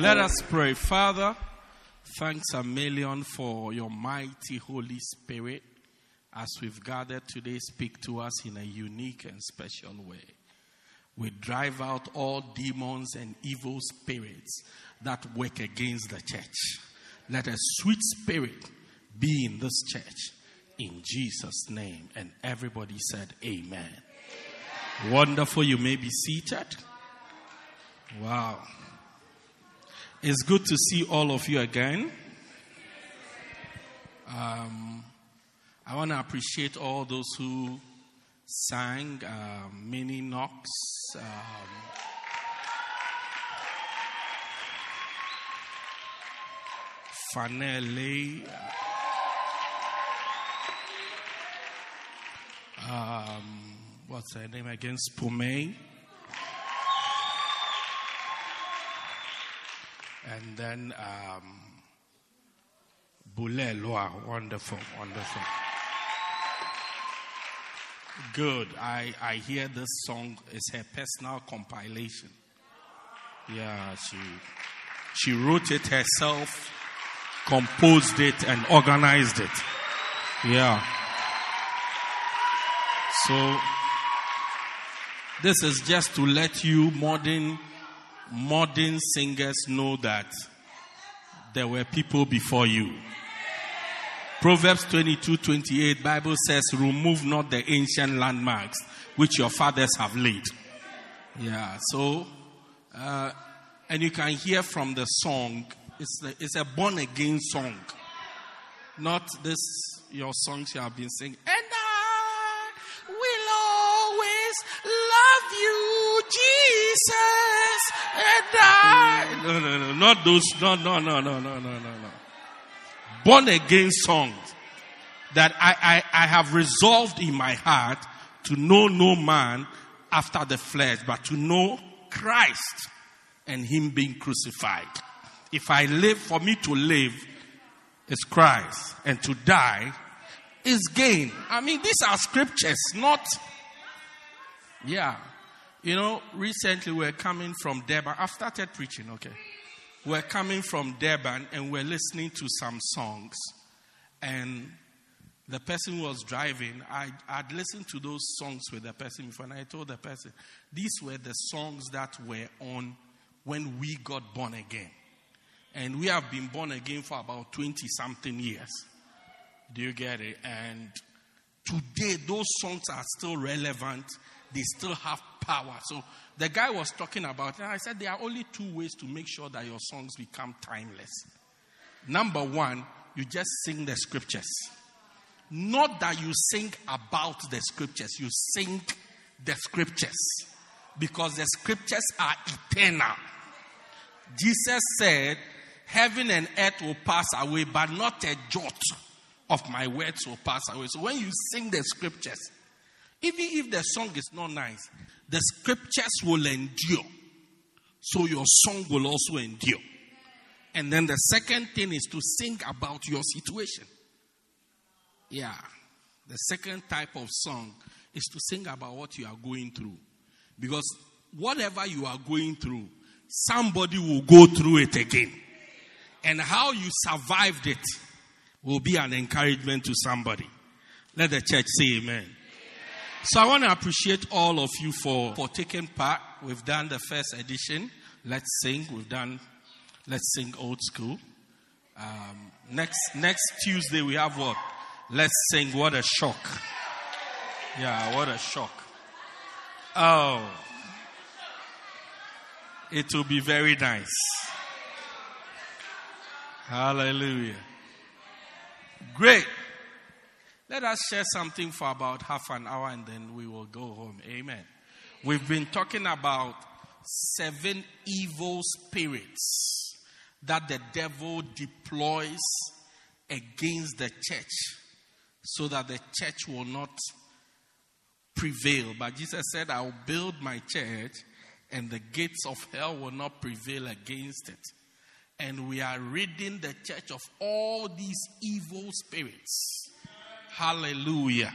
Let us pray. Father, thanks a million for your mighty Holy Spirit. As we've gathered today, speak to us in a unique and special way. We drive out all demons and evil spirits that work against the church. Let a sweet spirit be in this church. In Jesus' name. And everybody said, Amen. Wonderful. You may be seated. Wow. It's good to see all of you again. Um, I want to appreciate all those who sang, um, Minnie Knox, um, Fanele, um, what's her name again? Spumei. And then um, Bulelwa, wonderful, wonderful. Good. I, I hear this song is her personal compilation. Yeah, she she wrote it herself, composed it, and organized it. Yeah. So this is just to let you modern modern singers know that there were people before you. Proverbs 22 28, Bible says, Remove not the ancient landmarks which your fathers have laid. Yeah, so, uh, and you can hear from the song, it's, the, it's a born again song. Not this, your songs you have been singing. And I. No, no, no, not those. No, no, no, no, no, no, no, no born again songs that I, I, I have resolved in my heart to know no man after the flesh, but to know Christ and Him being crucified. If I live, for me to live is Christ, and to die is gain. I mean, these are scriptures, not. Yeah. You know, recently we're coming from Durban. I've started preaching, okay we're coming from Durban and we're listening to some songs. And the person who was driving, I, I'd listened to those songs with the person before, and I told the person, these were the songs that were on when we got born again. And we have been born again for about 20 something years. Do you get it? And today, those songs are still relevant, they still have power. So the guy was talking about. I said there are only two ways to make sure that your songs become timeless. Number one, you just sing the scriptures. Not that you sing about the scriptures, you sing the scriptures. Because the scriptures are eternal. Jesus said, Heaven and earth will pass away, but not a jot of my words will pass away. So when you sing the scriptures, even if the song is not nice, the scriptures will endure. So your song will also endure. And then the second thing is to sing about your situation. Yeah. The second type of song is to sing about what you are going through. Because whatever you are going through, somebody will go through it again. And how you survived it will be an encouragement to somebody. Let the church say amen. So I want to appreciate all of you for, for taking part. We've done the first edition. Let's sing. We've done Let's Sing Old School. Um, next next Tuesday we have what? Let's sing. What a shock! Yeah, what a shock! Oh, it will be very nice. Hallelujah. Great. Let us share something for about half an hour and then we will go home. Amen. We've been talking about seven evil spirits that the devil deploys against the church so that the church will not prevail. But Jesus said, I will build my church and the gates of hell will not prevail against it. And we are ridding the church of all these evil spirits. Hallelujah.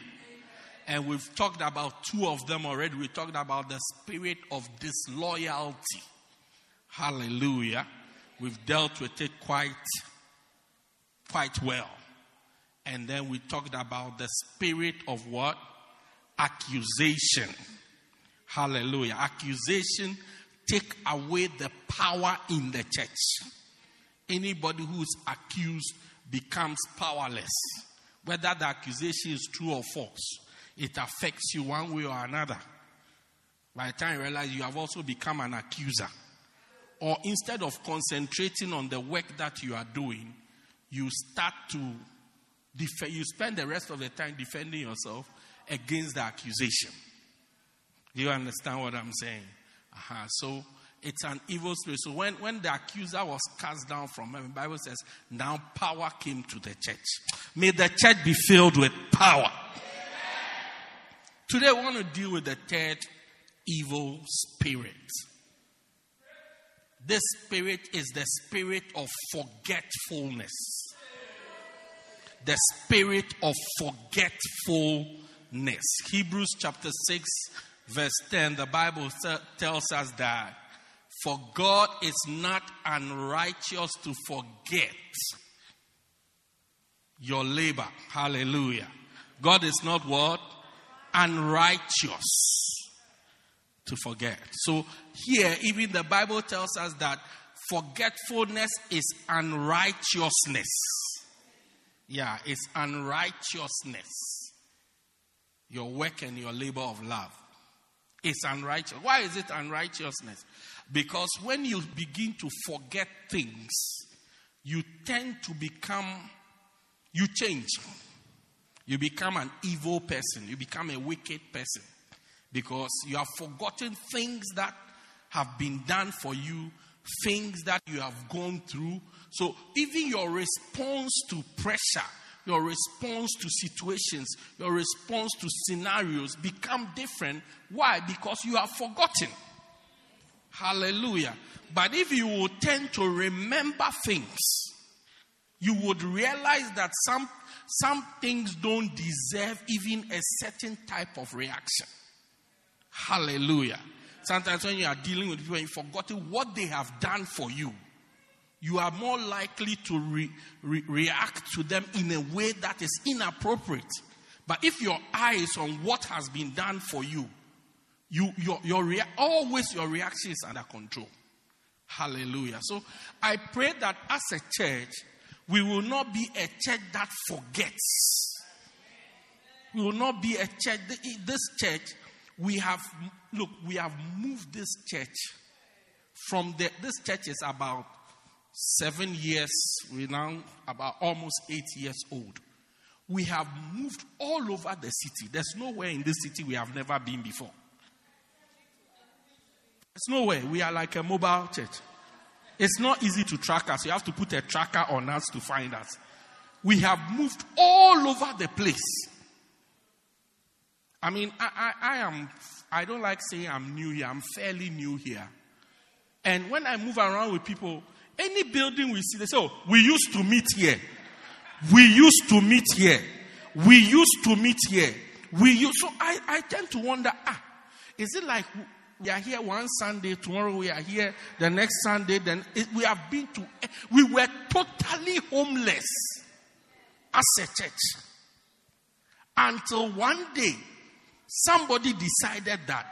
And we've talked about two of them already. We talked about the spirit of disloyalty. Hallelujah. We've dealt with it quite, quite well. And then we talked about the spirit of what? Accusation. Hallelujah. Accusation take away the power in the church. Anybody who's accused becomes powerless. Whether the accusation is true or false, it affects you one way or another. By the time you realize you have also become an accuser. Or instead of concentrating on the work that you are doing, you start to you spend the rest of the time defending yourself against the accusation. Do you understand what I'm saying? Uh-huh. So it's an evil spirit. So when, when the accuser was cast down from heaven, Bible says, now power came to the church. May the church be filled with power. Today, I want to deal with the third evil spirit. This spirit is the spirit of forgetfulness. The spirit of forgetfulness. Hebrews chapter 6, verse 10, the Bible tells us that for God is not unrighteous to forget your labor. Hallelujah. God is not what? Unrighteous to forget. So here, even the Bible tells us that forgetfulness is unrighteousness. Yeah, it's unrighteousness. Your work and your labor of love. It's unrighteous. Why is it unrighteousness? Because when you begin to forget things, you tend to become, you change. You become an evil person. You become a wicked person. Because you have forgotten things that have been done for you, things that you have gone through. So even your response to pressure, your response to situations, your response to scenarios become different. Why? Because you have forgotten. Hallelujah. But if you would tend to remember things, you would realize that some, some things don't deserve even a certain type of reaction. Hallelujah. Sometimes when you are dealing with people and you've forgotten what they have done for you, you are more likely to re, re, react to them in a way that is inappropriate. But if your eye is on what has been done for you, you, your, your rea- always your reaction is under control. Hallelujah. So I pray that as a church, we will not be a church that forgets. We will not be a church. This church, we have, look, we have moved this church from the, this church is about seven years, we're now about almost eight years old. We have moved all over the city. There's nowhere in this city we have never been before. There's way. We are like a mobile church. It's not easy to track us. You have to put a tracker on us to find us. We have moved all over the place. I mean, I, I, I am, I don't like saying I'm new here. I'm fairly new here. And when I move around with people, any building we see, they say, oh, we used to meet here. We used to meet here. We used to meet here. We used, so I, I tend to wonder, ah, is it like we are here one Sunday, tomorrow we are here, the next Sunday, then it, we have been to, we were totally homeless as a church. Until one day, somebody decided that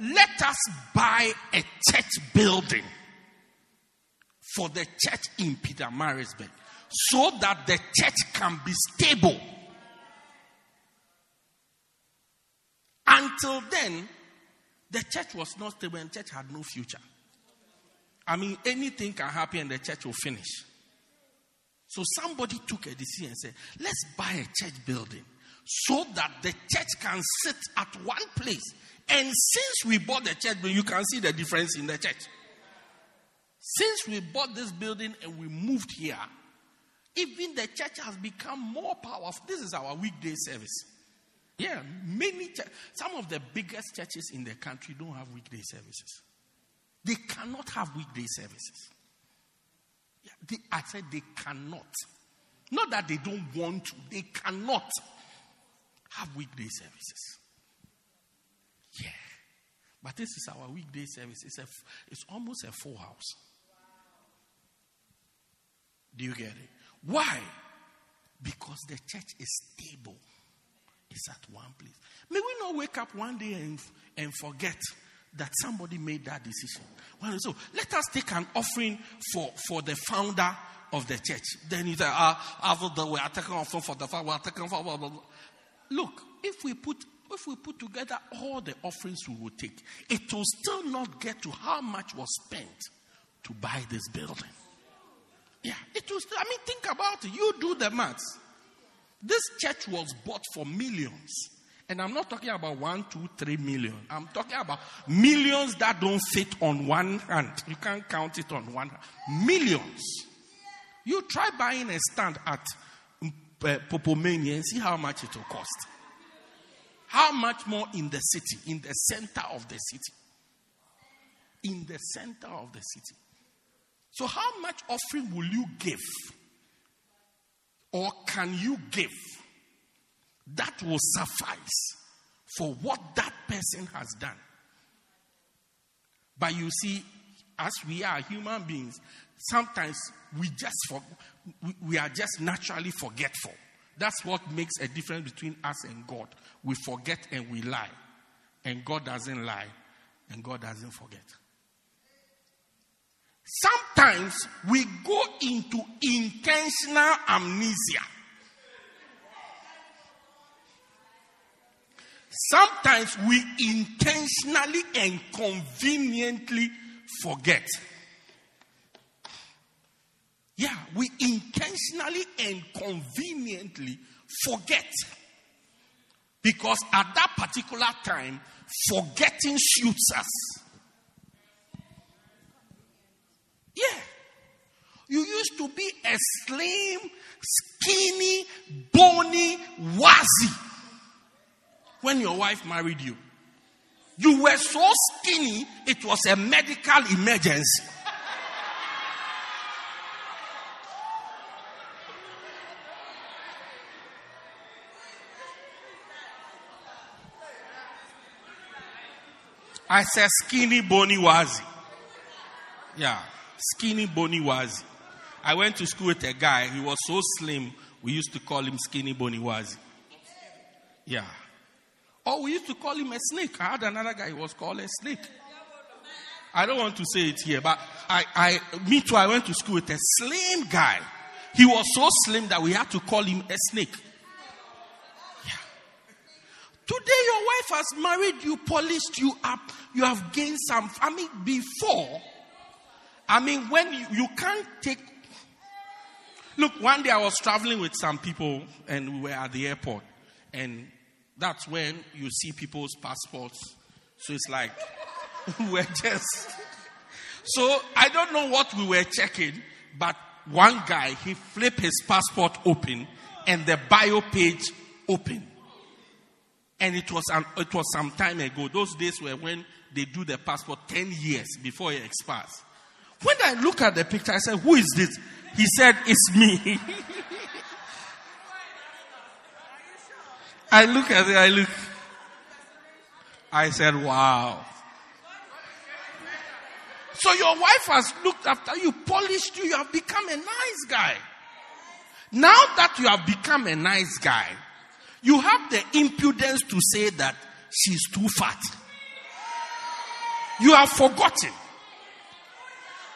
let us buy a church building for the church in Pietermaritzburg so that the church can be stable. Until then, the church was not stable and church had no future. I mean, anything can happen and the church will finish. So somebody took a decision and said, let's buy a church building so that the church can sit at one place And since we bought the church, building, you can see the difference in the church. Since we bought this building and we moved here, even the church has become more powerful. This is our weekday service. Yeah, many, some of the biggest churches in the country don't have weekday services. They cannot have weekday services. Yeah, they, I said they cannot. Not that they don't want to, they cannot have weekday services. Yeah. But this is our weekday service. It's, a, it's almost a full house. Do you get it? Why? Because the church is stable. It's at one place. May we not wake up one day and, and forget that somebody made that decision. Well, so let us take an offering for, for the founder of the church. Then he said, ah, after we are taking offering for the founder, we are taking for blah, blah, blah. Look, if we put if we put together all the offerings we will take, it will still not get to how much was spent to buy this building. Yeah, it was. I mean, think about it. You do the maths. This church was bought for millions. And I'm not talking about one, two, three million. I'm talking about millions that don't fit on one hand. You can't count it on one hand. Millions. You try buying a stand at uh, Popomania and see how much it will cost. How much more in the city, in the center of the city? In the center of the city. So, how much offering will you give? Or can you give that will suffice for what that person has done? But you see, as we are human beings, sometimes we just for, we, we are just naturally forgetful. That's what makes a difference between us and God. We forget and we lie. And God doesn't lie, and God doesn't forget. Sometimes we go into intentional amnesia. Sometimes we intentionally and conveniently forget. Yeah, we intentionally and conveniently forget. Because at that particular time, forgetting suits us. Yeah. You used to be a slim, skinny, bony wazi when your wife married you. You were so skinny, it was a medical emergency. I said skinny bony wazi. Yeah, skinny bony wazi. I went to school with a guy. He was so slim. We used to call him skinny bony wazi. Yeah. Or we used to call him a snake. I had another guy. He was called a snake. I don't want to say it here, but I, I, me too. I went to school with a slim guy. He was so slim that we had to call him a snake. Yeah. Today, your wife has married you, polished you up, you have gained some. I mean, before, I mean, when you, you can't take. Look, one day I was traveling with some people and we were at the airport, and that's when you see people's passports. So it's like, we're just. So I don't know what we were checking, but one guy, he flipped his passport open and the bio page open. And it was, an, it was some time ago. Those days were when they do the passport 10 years before it expires. When I look at the picture, I said, Who is this? He said, It's me. I look at it, I look. I said, Wow. So your wife has looked after you, polished you, you have become a nice guy. Now that you have become a nice guy, you have the impudence to say that she's too fat. You have forgotten.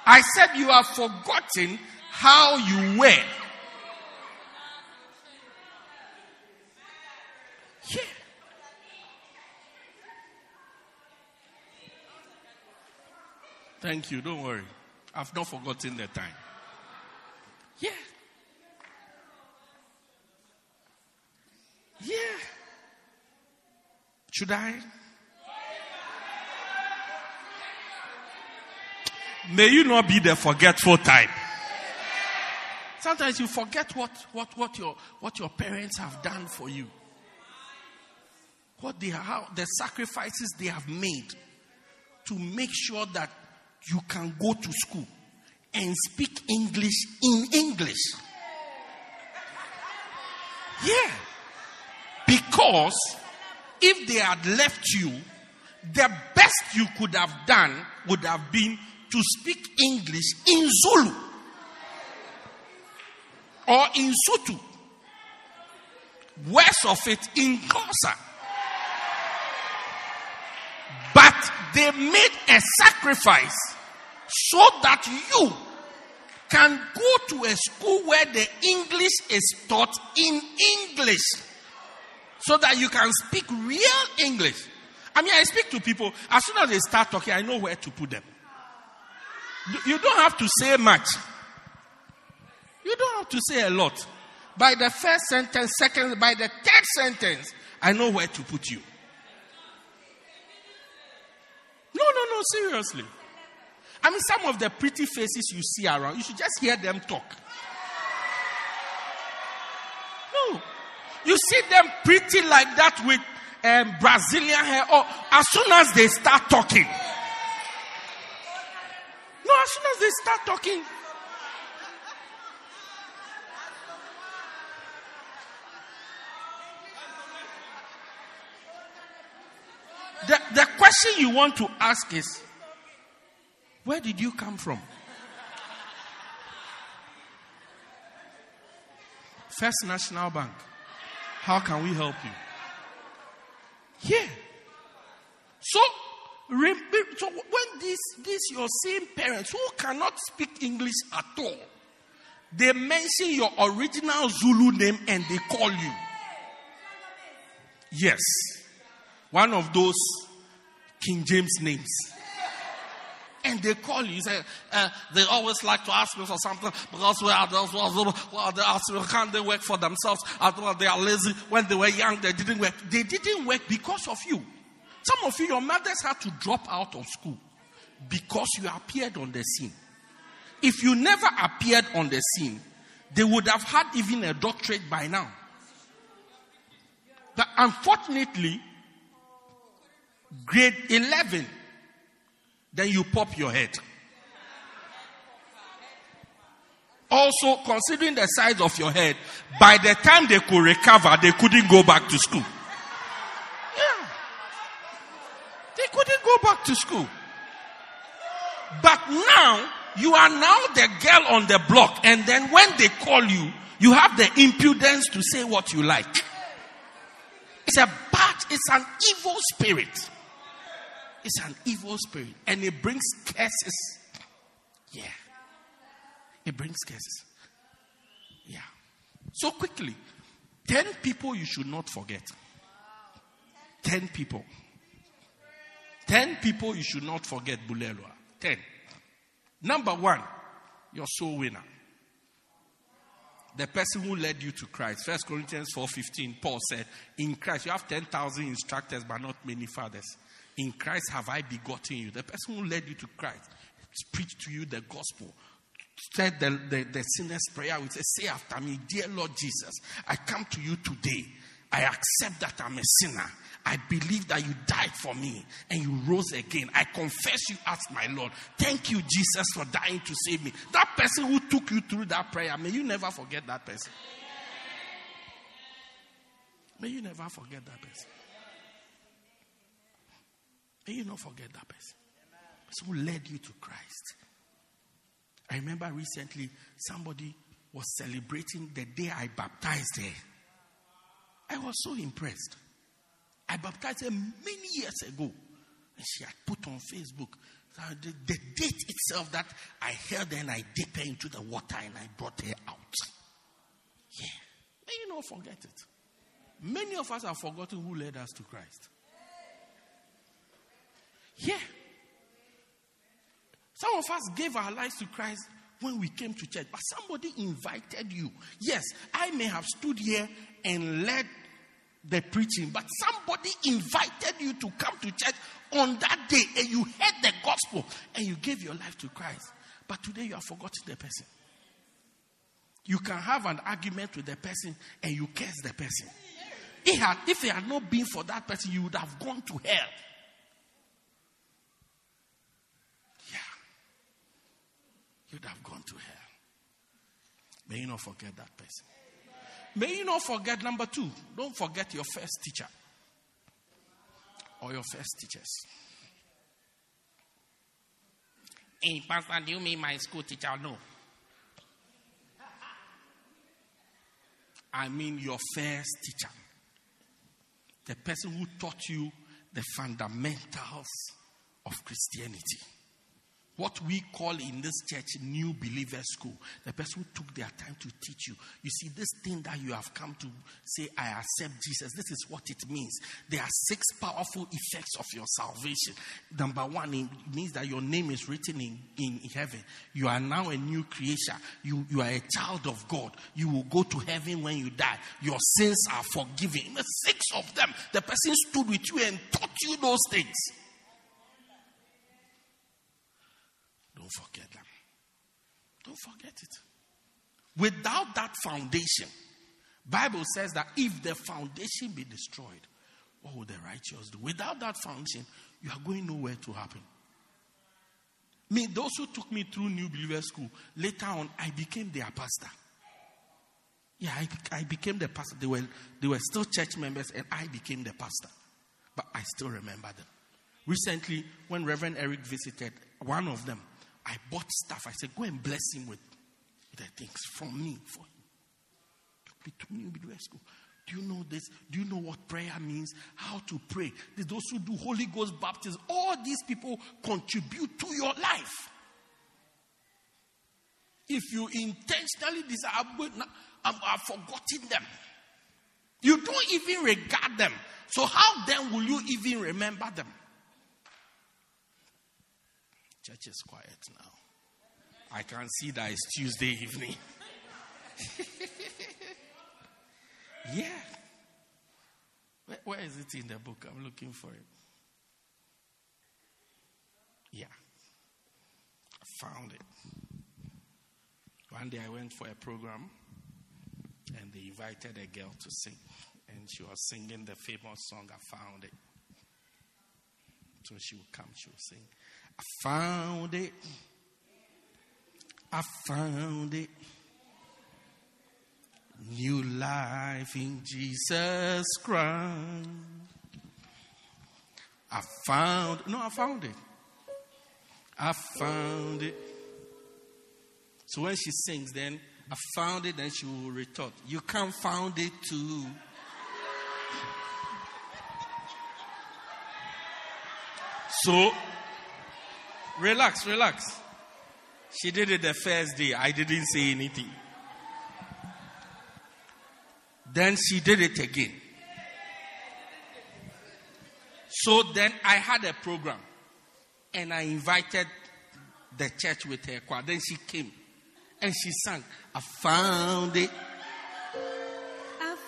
I said you have forgotten how you were. Yeah. Thank you. Don't worry. I've not forgotten the time. Yeah. Yeah. Should I? May you not be the forgetful type. Sometimes you forget what, what, what, your, what your parents have done for you. What they have, the sacrifices they have made to make sure that you can go to school and speak English in English. Yeah. Because if they had left you, the best you could have done would have been to speak English in Zulu or in Sotho. Worst of it in Xhosa. But they made a sacrifice so that you can go to a school where the English is taught in English so that you can speak real English. I mean, I speak to people, as soon as they start talking, I know where to put them. You don't have to say much. You don't have to say a lot. By the first sentence, second, by the third sentence, I know where to put you. No, no, no, seriously. I mean, some of the pretty faces you see around, you should just hear them talk. No. You see them pretty like that with um, Brazilian hair, or as soon as they start talking. No, as soon as they start talking. The, the question you want to ask is where did you come from? First National Bank. How can we help you? Yeah. So, so when these, these your same parents who cannot speak English at all, they mention your original Zulu name and they call you. Yes. One of those King James names. And they call you. say, uh, they always like to ask me for something because we are those well, they ask me, can't they work for themselves? Although they are lazy. When they were young, they didn't work. They didn't work because of you. Some of you, your mothers had to drop out of school because you appeared on the scene. If you never appeared on the scene, they would have had even a doctorate by now. But unfortunately, grade 11, then you pop your head. Also, considering the size of your head, by the time they could recover, they couldn't go back to school. Yeah. They couldn't go back to school. But now, you are now the girl on the block, and then when they call you, you have the impudence to say what you like. It's a bad, it's an evil spirit. It's an evil spirit. And it brings curses. Yeah. It brings curses. Yeah. So quickly, 10 people you should not forget. 10 people. 10 people you should not forget, Bulelwa. 10. Number one, your soul winner. The person who led you to Christ. First Corinthians 4.15, Paul said, In Christ, you have 10,000 instructors, but not many fathers. In Christ have I begotten you. The person who led you to Christ preached to you the gospel, said the, the, the sinner's prayer, We say, Say after me, Dear Lord Jesus, I come to you today. I accept that I'm a sinner. I believe that you died for me and you rose again. I confess you as my Lord. Thank you, Jesus, for dying to save me. That person who took you through that prayer, may you never forget that person. May you never forget that person. May you not forget that person. person who led you to Christ. I remember recently somebody was celebrating the day I baptized her. I was so impressed. I baptized her many years ago. And she had put on Facebook uh, the, the, date itself that I held her and I dipped her into the water and I brought her out. Yeah. May you not forget it. Many of us have forgotten who led us to Christ. Yeah. Some of us gave our lives to Christ when we came to church, but somebody invited you. Yes, I may have stood here and led the preaching, but somebody invited you to come to church on that day and you heard the gospel and you gave your life to Christ. But today you have forgotten the person. You can have an argument with the person and you curse the person. It had, if it had not been for that person, you would have gone to hell. Yeah. You'd have gone to hell. May you not forget that person. May you not forget number two. Don't forget your first teacher or your first teachers. Hey, Pastor, do you mean my school teacher? No. I mean your first teacher. The person who taught you the fundamentals of Christianity what we call in this church new believer school. The person who took their time to teach you. You see, this thing that you have come to say, I accept Jesus, this is what it means. There are six powerful effects of your salvation. Number one, it means that your name is written in, in heaven. You are now a new creation. You, you are a child of God. You will go to heaven when you die. Your sins are forgiven. Six of them. The person stood with you and taught you those things. Don't forget them. Don't forget it. Without that foundation, Bible says that if the foundation be destroyed, what will the righteous do? Without that foundation, you are going nowhere to happen. Me, those who took me through New Believer School, later on, I became their pastor. Yeah, I, I became the pastor. They were, they were still church members, and I became the pastor. But I still remember them. Recently, when Reverend Eric visited, one of them, I bought stuff. I said, go and bless him with, the things from me for him. Do you know this? Do you know what prayer means? How to pray? Those who do Holy Ghost baptism, all these people contribute to your life. If you intentionally desire, I've forgotten them. You don't even regard them. So, how then will you even remember them? Church is quiet now. I can see that it's Tuesday evening. yeah. Where, where is it in the book? I'm looking for it. Yeah. I found it. One day I went for a program and they invited a girl to sing. And she was singing the famous song. I found it. So she would come, she would sing. I found it. I found it. New life in Jesus Christ. I found, no, I found it. I found it. So when she sings, then I found it, then she will retort, You can't found it too. So Relax, relax. She did it the first day. I didn't say anything. Then she did it again. So then I had a program and I invited the church with her choir. Then she came and she sang, I found it.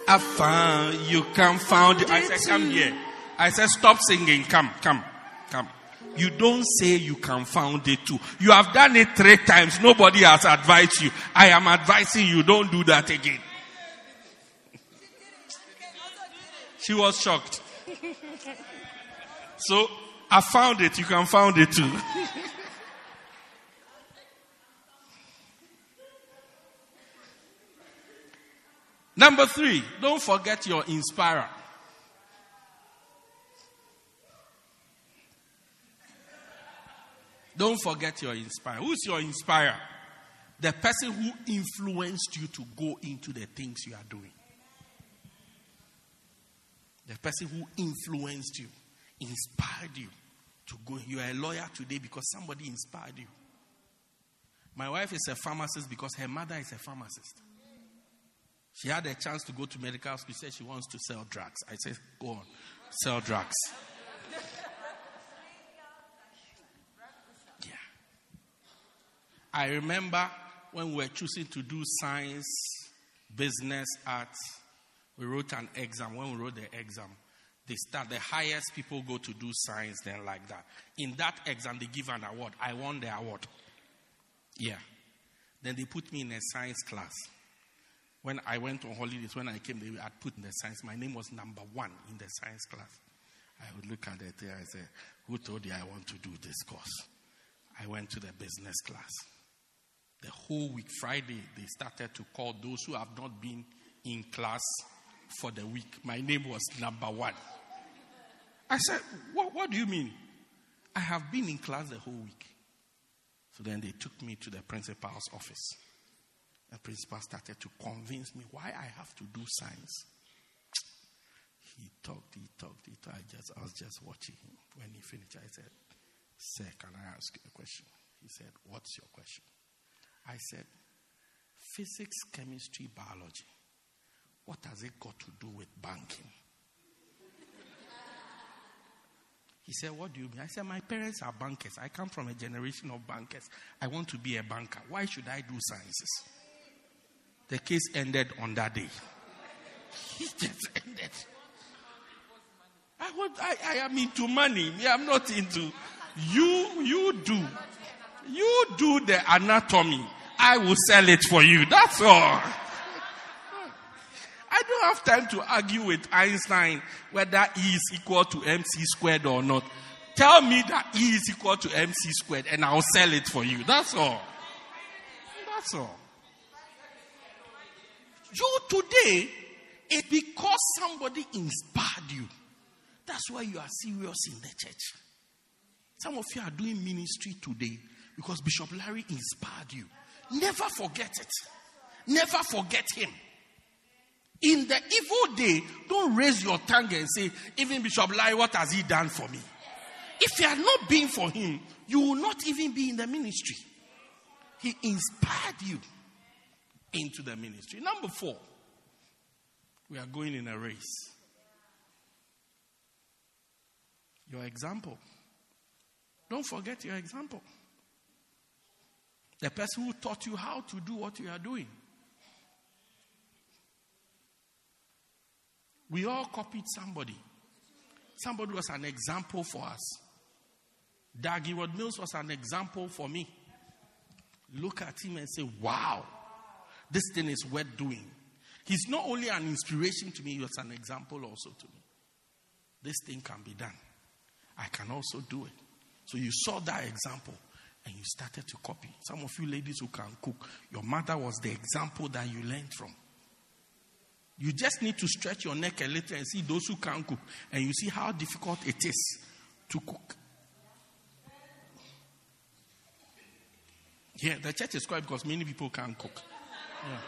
I found you can found it. I said, Come here. I said, Stop singing. Come, come, come. You don't say you can found it too. You have done it three times. Nobody has advised you. I am advising you, don't do that again. She was shocked. So I found it. You can found it too. Number three, don't forget your inspirer. Don't forget your inspirer. Who's your inspirer? The person who influenced you to go into the things you are doing. The person who influenced you, inspired you to go. You are a lawyer today because somebody inspired you. My wife is a pharmacist because her mother is a pharmacist. She had a chance to go to medical school. She said she wants to sell drugs. I said, go on, sell drugs. I remember when we were choosing to do science, business, arts, we wrote an exam. When we wrote the exam, They start, the highest people go to do science, then like that. In that exam, they give an award. I won the award. Yeah. Then they put me in a science class. When I went on holidays, when I came, they had put in the science. My name was number one in the science class. I would look at it and say, Who told you I want to do this course? I went to the business class. The whole week, Friday, they started to call those who have not been in class for the week. My name was number one. I said, What, what do you mean? I have been in class the whole week. So then they took me to the principal's office. The principal started to convince me why I have to do science. He talked, he talked, he talked. I just I was just watching him. When he finished, I said, Sir, can I ask you a question? He said, What's your question? I said, Physics, chemistry, biology. What has it got to do with banking? He said, What do you mean? I said, My parents are bankers. I come from a generation of bankers. I want to be a banker. Why should I do sciences? The case ended on that day. He just ended. I, want, I, I am into money. I'm not into you. You do. You do the anatomy. I will sell it for you. That's all. I don't have time to argue with Einstein whether E is equal to mc squared or not. Tell me that E is equal to mc squared and I'll sell it for you. That's all. That's all. You today, it's because somebody inspired you. That's why you are serious in the church. Some of you are doing ministry today because Bishop Larry inspired you. Never forget it. Never forget him. In the evil day, don't raise your tongue and say, even Bishop Larry, what has he done for me? If you had not been for him, you will not even be in the ministry. He inspired you into the ministry. Number four, we are going in a race. Your example. Don't forget your example. The person who taught you how to do what you are doing. We all copied somebody. Somebody was an example for us. Dag Heward-Mills was an example for me. Look at him and say, wow, this thing is worth doing. He's not only an inspiration to me, he was an example also to me. This thing can be done. I can also do it. So you saw that example and you started to copy. Some of you ladies who can cook, your mother was the example that you learned from. You just need to stretch your neck a little and see those who can cook, and you see how difficult it is to cook. Yeah, the church is quiet because many people can't cook. Yeah.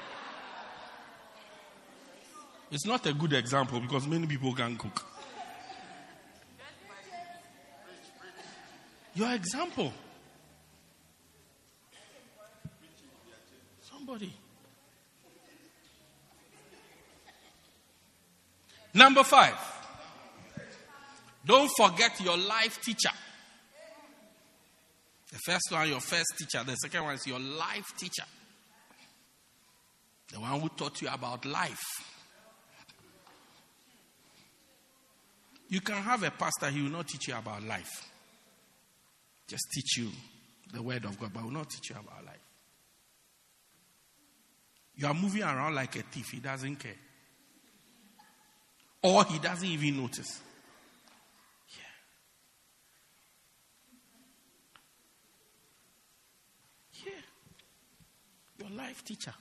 It's not a good example because many people can cook. Your example. Somebody. Number five. Don't forget your life teacher. The first one, your first teacher. The second one is your life teacher. The one who taught you about life. You can have a pastor, he will not teach you about life. Just teach you the word of God, but will not teach you about life. You are moving around like a thief, he doesn't care. Or he doesn't even notice. Yeah. Yeah. Your life teacher.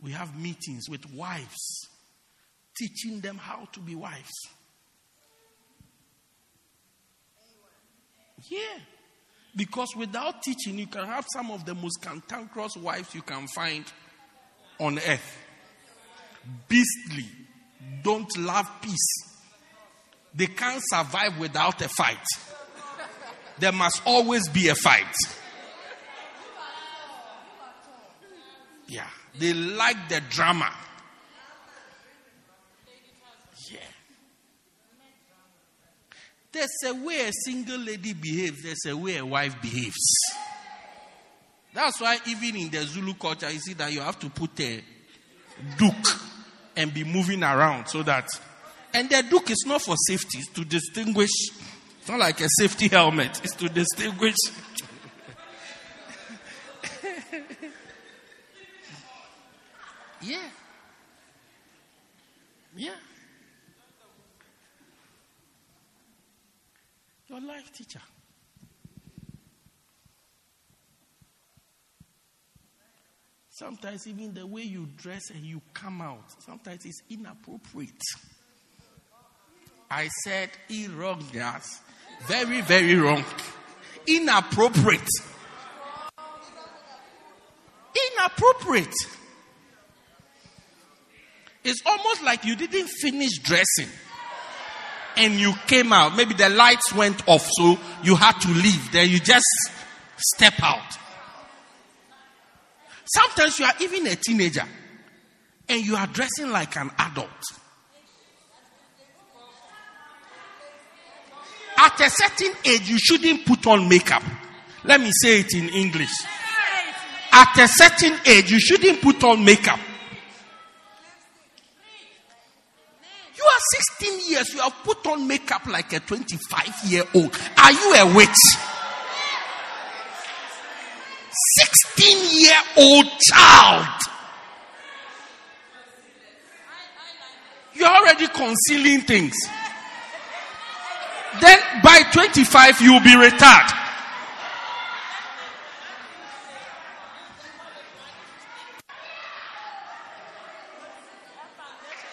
We have meetings with wives, teaching them how to be wives. Yeah. Because without teaching, you can have some of the most cantankerous wives you can find on earth. Beastly. Don't love peace. They can't survive without a fight. There must always be a fight. Yeah. They like the drama. Yeah. There's a way a single lady behaves, there's a way a wife behaves. That's why, even in the Zulu culture, you see that you have to put a doek and be moving around so that And the doek is not for safety, it's to distinguish. It's not like a safety helmet, it's to distinguish. yeah. Yeah. Your life teacher. Sometimes even the way you dress and you come out, sometimes it's inappropriate. I said erroneous. Very, very wrong. Inappropriate. Inappropriate. It's almost like you didn't finish dressing and you came out. Maybe the lights went off, so you had to leave. Then you just step out. Sometimes you are even a teenager and you are dressing like an adult. At a certain age, you shouldn't put on makeup. Let me say it in English. At a certain age, you shouldn't put on makeup. Are 16 years, you have put on makeup like a 25 year old. Are you a witch? 16 year old child. You're already concealing things. Then by 25, you'll be retired.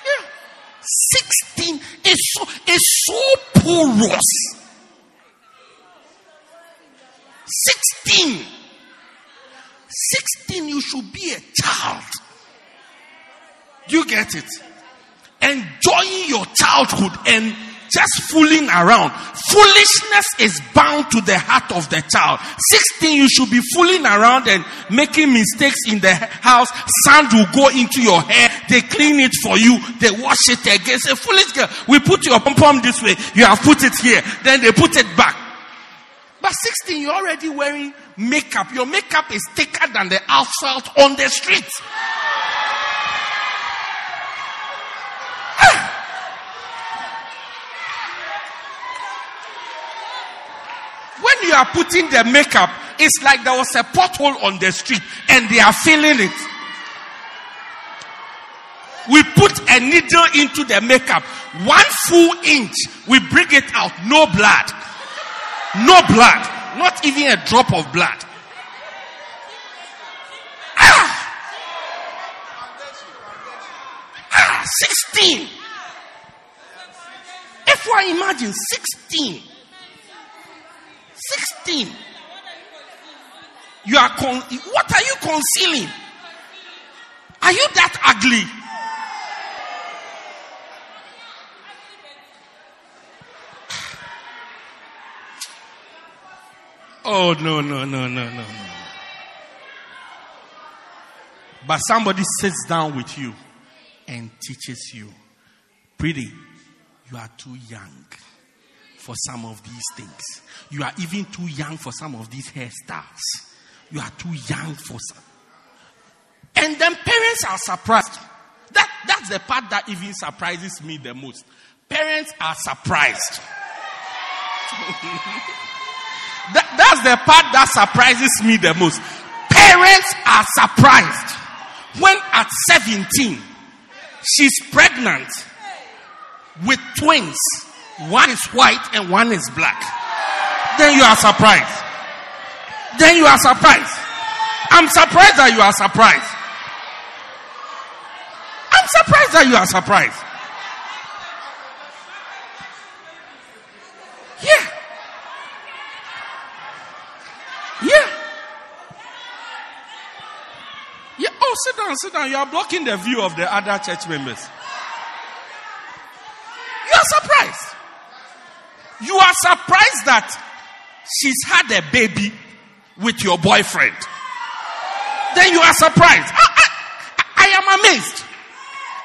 Yeah. 16 is so, is porous. 16. 16, you should be a child. You get it? Enjoying your childhood and just fooling around. Foolishness is bound to the heart of the child. 16, you should be fooling around and making mistakes in the house. Sand will go into your hair. They clean it for you. They wash it again. Say, foolish girl, we put your pom pom this way. You have put it here. Then they put it back. But 16, you're already wearing makeup. Your makeup is thicker than the asphalt on the street. When you are putting the makeup, it's like there was a pothole on the street and they are filling it. We put a needle into the makeup. One full inch, we bring it out. No blood. No blood. Not even a drop of blood. Ah! Ah, 16. If I imagine 16. 16. You are con- what are you concealing? Are you that ugly? Oh no no no no no. But somebody sits down with you and teaches you. Pretty, you are too young for some of these things. You are even too young for some of these hairstyles. You are too young for some. And then parents are surprised. That, that's the part that even surprises me the most. Parents are surprised. that, that, that's the part that surprises me the most. Parents are surprised when at 17 she's pregnant with twins. One is white and one is black. Then you are surprised. Then you are surprised. I'm surprised that you are surprised. I'm surprised that you are surprised. Yeah. Yeah. Oh, sit down, sit down. You are blocking the view of the other church members. You are surprised. You are surprised that she's had a baby with your boyfriend. Then you are surprised. I, I, I am amazed.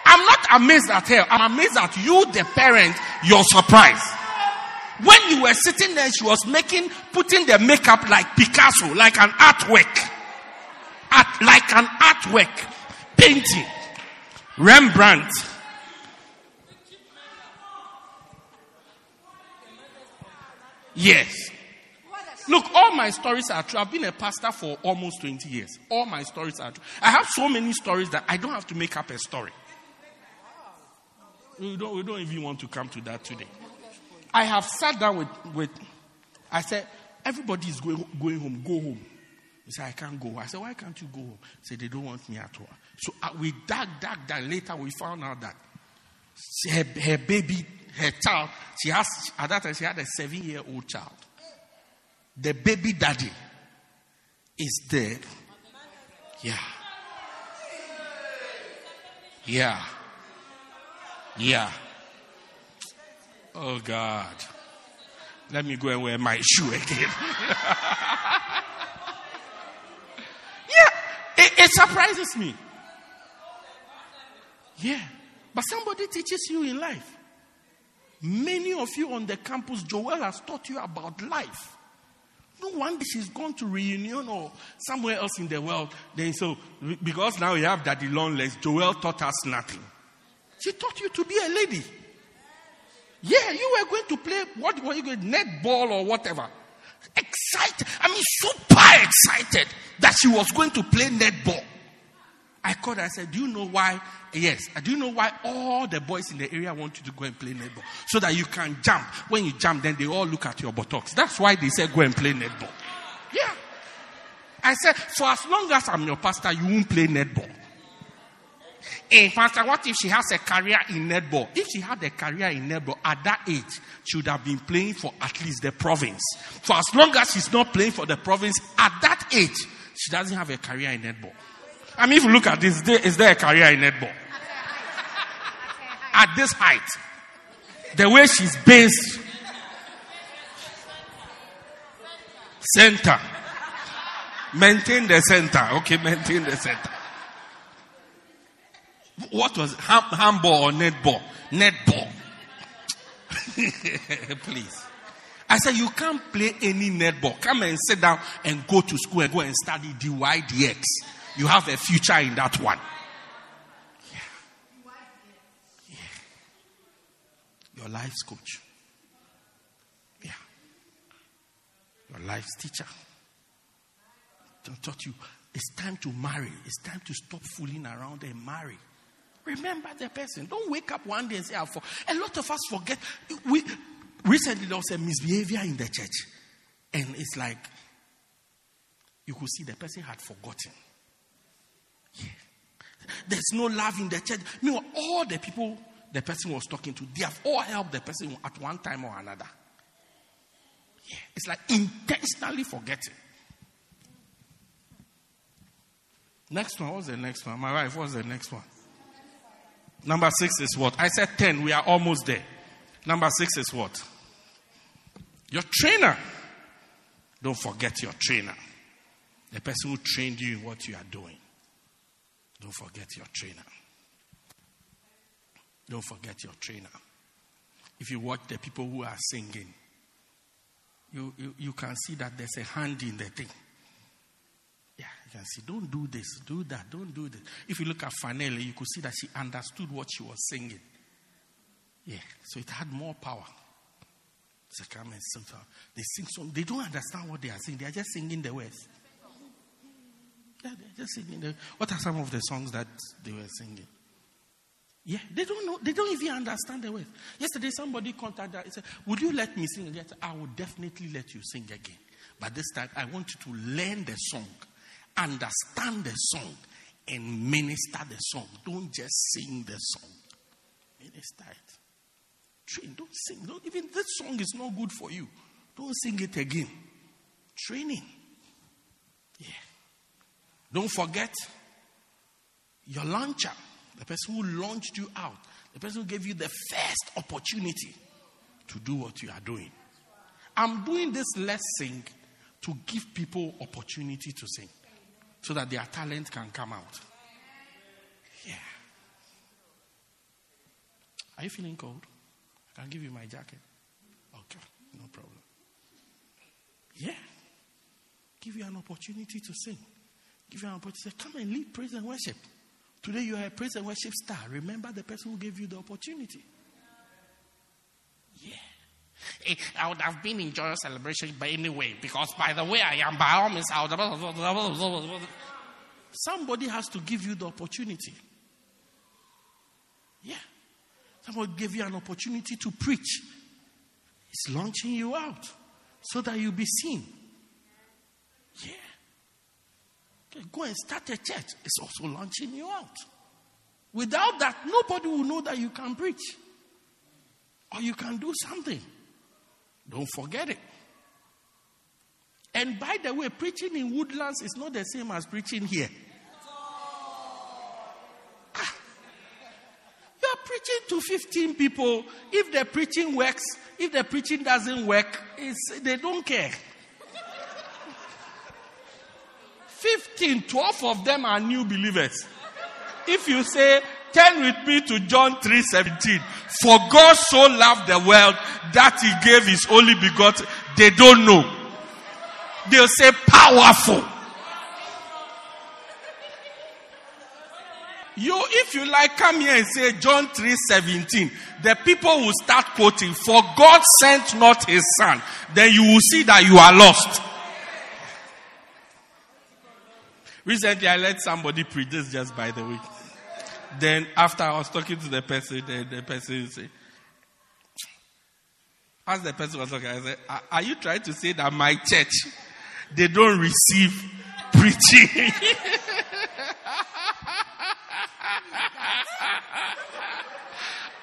I'm not amazed at her. I'm amazed at you, the parent, you're surprised. When you were sitting there, she was making, putting the makeup like Picasso, like an artwork art, like an artwork, painting. Rembrandt. Yes. Look, all my stories are true. I've been a pastor for almost 20 years. All my stories are true. I have so many stories that I don't have to make up a story. We don't, we don't even want to come to that today. I have sat down with, with I said, everybody is going, going home, go home. He said, I can't go. I said, why can't you go? He said, they don't want me at all. So uh, we dug, dug, dug. Later we found out that her, her baby, her child, she has, at that time she had a seven year old child. The baby daddy is dead. Yeah. Yeah. Yeah. Oh God. Let me go and wear my shoe again. yeah. It, surprises me. Yeah. But somebody teaches you in life. Many of you on the campus, Joel has taught you about life. No wonder she's gone to reunion or somewhere else in the world. Then so because now you have daddy long legs, Joel taught us nothing. She taught you to be a lady. Yeah, you were going to play what were you going netball or whatever. Excited. I mean, super excited that she was going to play netball. I called her. I said, "Do you know why? Yes. Do you know why all the boys in the area want you to go and play netball so that you can jump? When you jump, then they all look at your buttocks. That's why they said go and play netball. Yeah. I said, for as long as I'm your pastor, you won't play netball. Hey, Pastor, what if she has a career in netball? If she had a career in netball at that age, she would have been playing for at least the province. For as long as she's not playing for the province at that age, she doesn't have a career in netball. I mean, if you look at this, is there a career in netball? At this height, the way she's based, center, maintain the center. Okay, maintain the center. What was ham, handball or netball? Netball. Please. I said, you can't play any netball. Come and sit down and go to school and go and study DYDX. You have a future in that one. Your life's coach. Yeah. Your life's teacher. Don't taught you it's time to marry. It's time to stop fooling around and marry. Remember the person. Don't wake up one day and say, ah, for. A lot of us forget. We recently there was a misbehavior in the church. And it's like you could see the person had forgotten. Yeah. There's no love in the church. Meanwhile, all the people the person was talking to, they have all helped the person at one time or another. Yeah. It's like intentionally forgetting. Next one. What's the next one? My wife, what's the next one? Number six is what? I said 10. We are almost there. Number six is what? Your trainer. Don't forget your trainer. The person who trained you in what you are doing. Don't forget your trainer. Don't forget your trainer. If you watch the people who are singing, you, you, you can see that there's a hand in the thing. Can see, don't do this, do that, don't do this. If you look at Fanele, you could see that she understood what she was singing. Yeah, so it had more power. They sing song. They don't understand what they are singing. They are just singing the words. Yeah, they're just singing. The, what are some of the songs that they were singing? Yeah, they don't know. They don't even understand the words. Yesterday, somebody contacted. and said, "Would you let me sing again?" I will definitely let you sing again. But this time, I want you to learn the song, understand the song, and minister the song. Don't just sing the song. Minister it. Train. Don't sing. Don't, even this song is not good for you. Don't sing it again. Training. Yeah. Don't forget your launcher, the person who launched you out, the person who gave you the first opportunity to do what you are doing. I'm doing this lesson to give people opportunity to sing so that their talent can come out. Yeah. Are you feeling cold? I can give you my jacket. Okay, no problem. Yeah. Give you an opportunity to sing. Give you an opportunity. to Come and lead praise and worship. Today you are a praise and worship star. Remember the person who gave you the opportunity. I would have been in joyous celebration, but anyway, because by the way I am, by all means, I would. Somebody has to give you the opportunity. Yeah. Somebody gave you an opportunity to preach. It's launching you out so that you'll be seen. Yeah. Okay, go and start a church. It's also launching you out. Without that, nobody will know that you can preach or you can do something. Don't forget it. And by the way, preaching in woodlands is not the same as preaching here. Ah. You are preaching to 15 people. If the preaching works, if the preaching doesn't work, they don't care. 15, 12 of them are new believers. If you say, turn with me to John 3:17. For God so loved the world that he gave his only begotten. They don't know. They'll say powerful. You, if you like, come here and say John 3:17. The people will start quoting, For God sent not his son. Then you will see that you are lost. Recently, I let somebody preach this just by the way. Then, after I was talking to the person, the, the person said, as the person was talking, I said, Are you trying to say that my church, they don't receive preaching?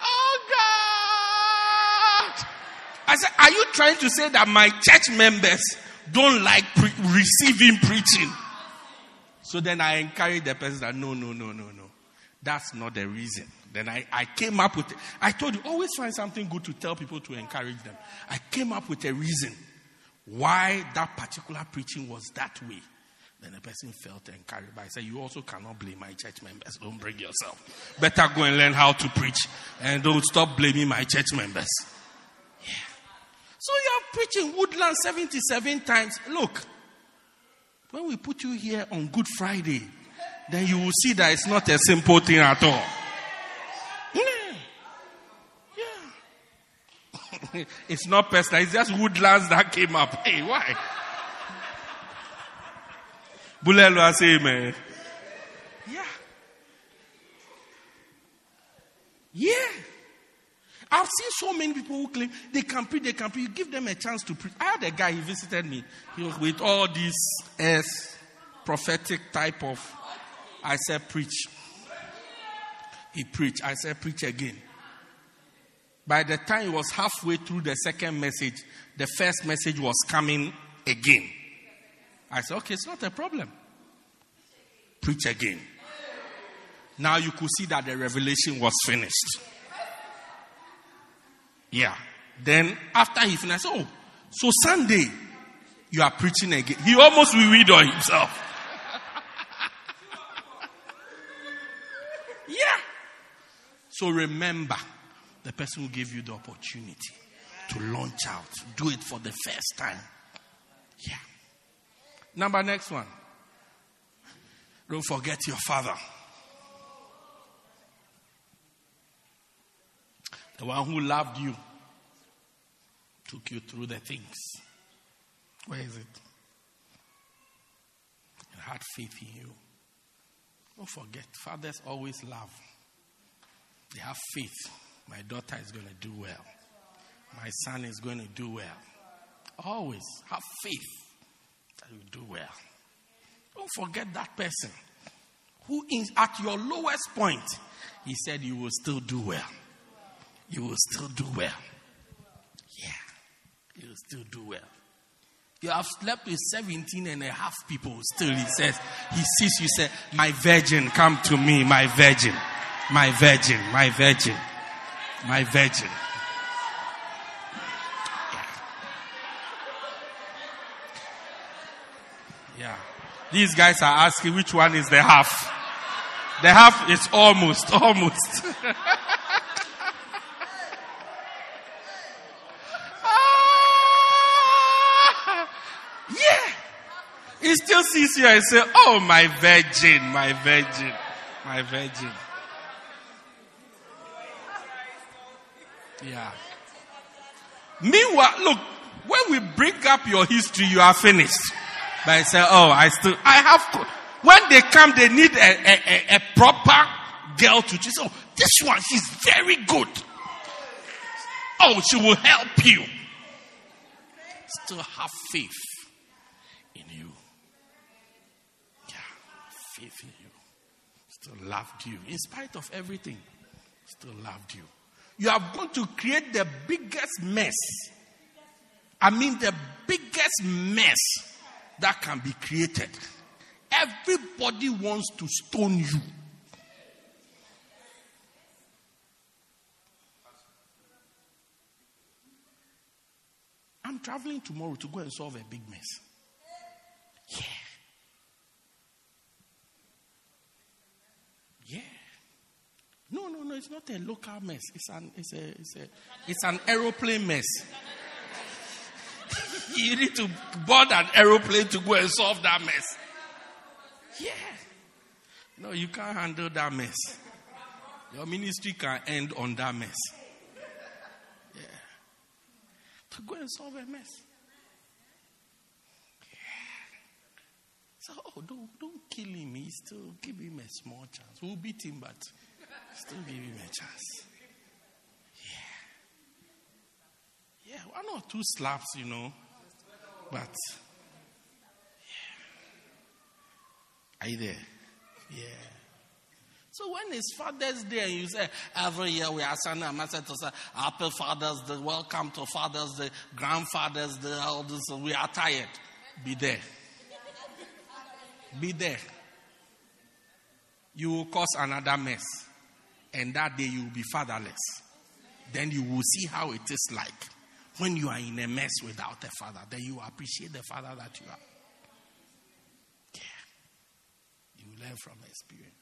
oh, God! I said, Are you trying to say that my church members don't like pre- receiving preaching? So then I encouraged the person that no, no, no, no, no. That's not the reason. Then I, I came up with, I told you, always find something good to tell people to encourage them. I came up with a reason why that particular preaching was that way. Then the person felt encouraged. But I said, You also cannot blame my church members. Don't bring yourself. Better go and learn how to preach and don't stop blaming my church members. Yeah. So you are preaching Woodland 77 times. Look, when we put you here on Good Friday, then you will see that it's not a simple thing at all. Yeah. yeah. it's not personal, it's just woodlands that came up. Hey, why? Bulelo say amen. Yeah. Yeah. I've seen so many people who claim they can preach, they can preach. You give them a chance to preach. I had a guy, he visited me. He was with all these S prophetic type of. I said, preach. He preached. I said, preach again. By the time he was halfway through the second message, the first message was coming again. I said, okay, it's not a problem. Preach again. Now you could see that the revelation was finished. Yeah. Then after he finished, oh, so Sunday you are preaching again. He almost read on himself. yeah. So remember, the person who gave you the opportunity to launch out, do it for the first time. Yeah. Number next one. Don't forget your father. The one who loved you, took you through the things. Where is it? And had faith in you. Don't forget, fathers always love. They have faith. My daughter is going to do well. My son is going to do well. Always have faith that you do well. Don't forget that person who is at your lowest point, he said you will still do well you will still do well. Yeah, you will still do well. You have slept with 17 and a half people. Still, he says, he sees you say, My virgin, come to me, my virgin, my virgin, my virgin, my virgin. Yeah. These guys are asking which one is the half. The half is almost, almost. Yeah. He still sees you and say, Oh, my virgin, my virgin, my virgin. Yeah. Meanwhile, look, when we bring up your history, you are finished. But I say, oh, I still, I have, co- when they come, they need a, a, a, a proper girl to choose. Oh, this one, she's very good. Oh, she will help you. Still have faith in you. Yeah, faith in you. Still loved you. In spite of everything, still loved you. You are going to create the biggest mess. I mean, the biggest mess that can be created. Everybody wants to stone you. I'm traveling tomorrow to go and solve a big mess. No, no, no, it's not a local mess. It's an it's a it's a it's an aeroplane mess. you need to board an aeroplane to go and solve that mess. Yeah. No, you can't handle that mess. Your ministry can end on that mess. Yeah. To go and solve a mess. Yeah. So, oh, don't, don't kill him. He still give him a small chance. We'll beat him, but still give him a chance. Yeah. Yeah, one or two slaps, you know. But, yeah. Are you there? Yeah. So when it's Father's Day you say, every year we are sending a message to say, Happy Father's Day, welcome to Father's Day, Grandfather's Day, all this, we are tired. Be there. Be there. You will cause another mess. And that day you will be fatherless. Then you will see how it is like when you are in a mess without a father. Then you appreciate the father that you are. Yeah. You learn from experience.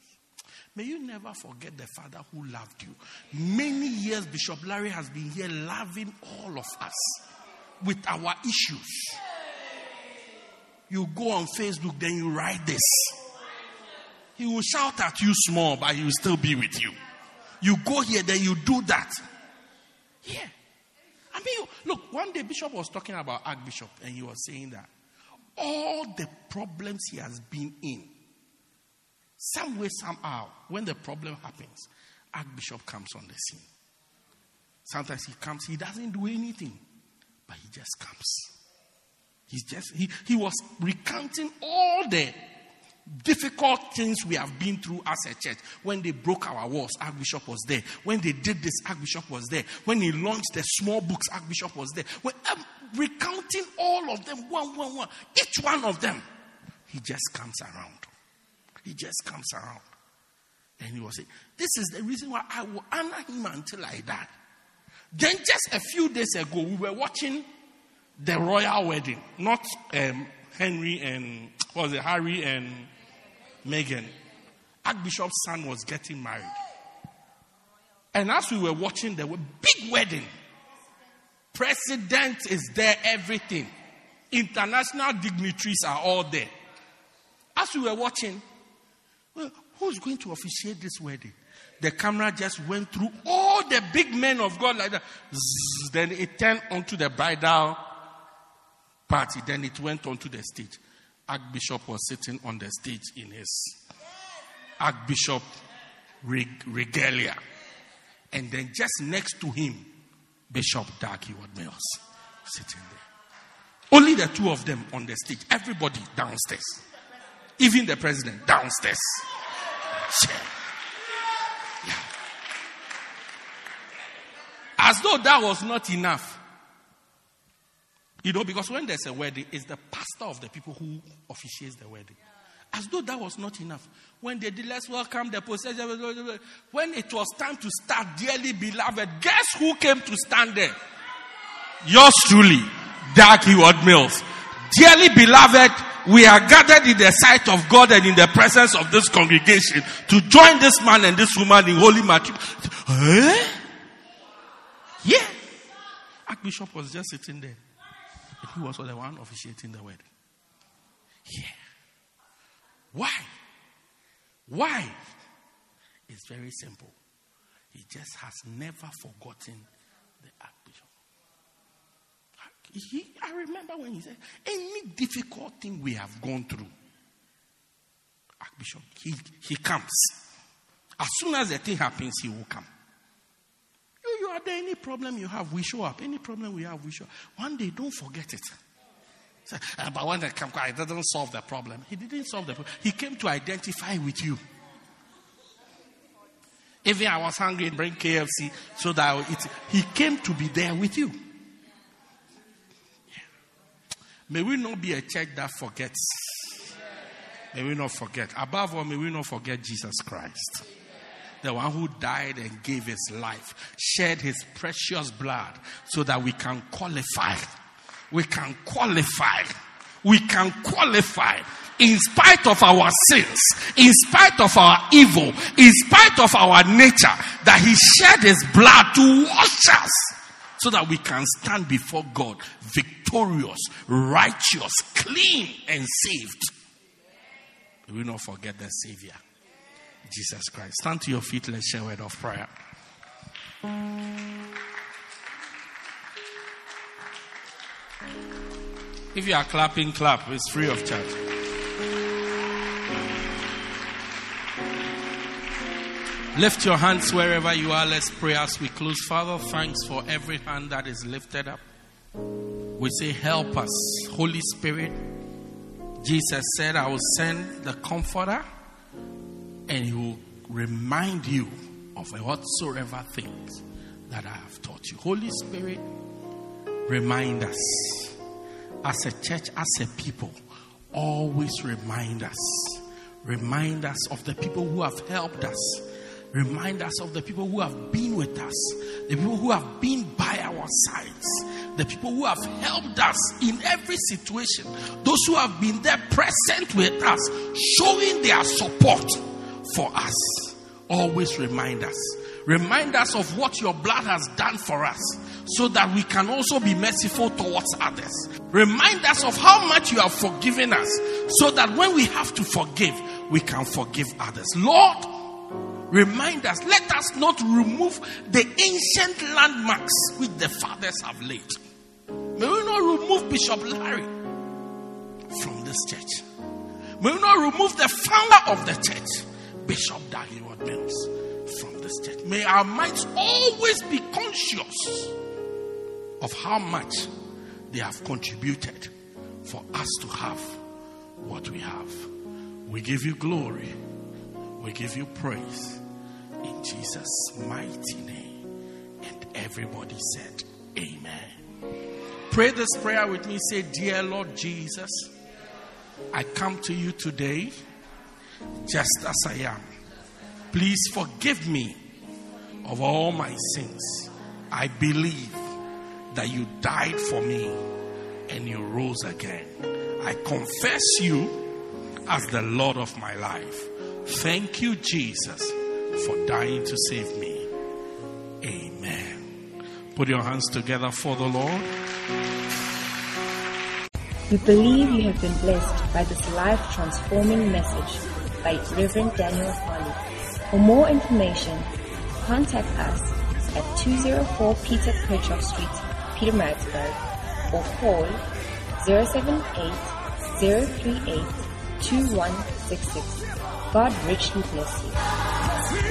May you never forget the father who loved you. Many years, Bishop Larry has been here loving all of us with our issues. You go on Facebook, then you write this. He will shout at you small, but he will still be with you. You go here, then you do that. Yeah. I mean, look, one day Bishop was talking about Archbishop, and he was saying that all the problems he has been in, some way, somehow, when the problem happens, Archbishop comes on the scene. Sometimes he comes, he doesn't do anything, but he just comes. He's just he, he was recounting all the difficult things we have been through as a church. When they broke our walls, Archbishop was there. When they did this, Archbishop was there. When he launched the small books, Archbishop was there. When um, recounting all of them, one, one, one, each one of them, he just comes around. He just comes around. And he was saying, This is the reason why I will honor him until I die. Then, just a few days ago, we were watching the royal wedding, not um, Henry and, was it, Harry and Meghan. Archbishop's son was getting married. And as we were watching the big wedding, president is there, everything. International dignitaries are all there. As we were watching, well, who's going to officiate this wedding? The camera just went through all the big men of God like that. Zzz, then it turned onto the bridal party. Then it went onto the stage. Archbishop was sitting on the stage in his Archbishop reg- regalia. And then just next to him, Bishop Dag Heward-Mills sitting there. Only the two of them on the stage. Everybody downstairs. Even the president downstairs. Yeah. Yeah. As though that was not enough. You know, because when there's a wedding, it's the pastor of the people who officiates the wedding. As though that was not enough. When they did let's welcome the possessor, when it was time to start, dearly beloved, guess who came to stand there? Yours truly, Dag Heward-Mills. Dearly beloved, we are gathered in the sight of God and in the presence of this congregation to join this man and this woman in holy matrimony. Yeah. Archbishop was just sitting there. He was the one officiating the wedding. Yeah. Why? Why? It's very simple. He just has never forgotten the Archbishop. he, I remember when he said, any difficult thing we have gone through, Archbishop, he, he comes. As soon as the thing happens, he will come. You, are there, any problem you have, we show up. Any problem we have, we show up. One day, don't forget it. "Ah, but when they come, it doesn't solve the problem. He didn't solve the problem. He came to identify with you. Even I was hungry and bring KFC so that I would eat. He came to be there with you. May we not be a church that forgets. May we not forget. Above all, may we not forget Jesus Christ. The one who died and gave his life, shed his precious blood so that we can qualify. We can qualify. We can qualify in spite of our sins, in spite of our evil, in spite of our nature, that he shed his blood to wash us so that we can stand before God victorious, righteous, clean, and saved. We will not forget the Savior, Jesus Christ. Stand to your feet, let's share a word of prayer. If you are clapping, clap. It's free of charge. Lift your hands wherever you are. Let's pray as we close. Father, thanks for every hand that is lifted up. We say, Help us, Holy Spirit. Jesus said, I will send the Comforter and he will remind you of whatsoever things that I have taught you. Holy Spirit, remind us as a church, as a people, always remind us. Remind us of the people who have helped us. Remind us of the people who have been with us, the people who have been by our sides, the people who have helped us in every situation, those who have been there present with us, showing their support for us. Always remind us. Remind us of what your blood has done for us so that we can also be merciful towards others. Remind us of how much you have forgiven us so that when we have to forgive, we can forgive others. Lord, remind us, let us not remove the ancient landmarks which the fathers have laid. May we not remove Bishop Larry from this church. May we not remove the founder of the church, Bishop Dag Heward-Mills, from this church. May our minds always be conscious of how much they have contributed for us to have what we have. We give you glory. We give you praise in Jesus' mighty name. And everybody said, Amen. Pray this prayer with me. Say, Dear Lord Jesus, I come to you today just as I am. Please forgive me of all my sins. I believe that you died for me and you rose again. I confess you as the Lord of my life. Thank you, Jesus, for dying to save me. Amen. Put your hands together for the Lord. We believe you have been blessed by this life transforming message by Reverend Daniel Harley. For more information, contact us at 204 Peter Kerchhoff Street, Pietermaritzburg, or call 078 038 2166. God richly bless you.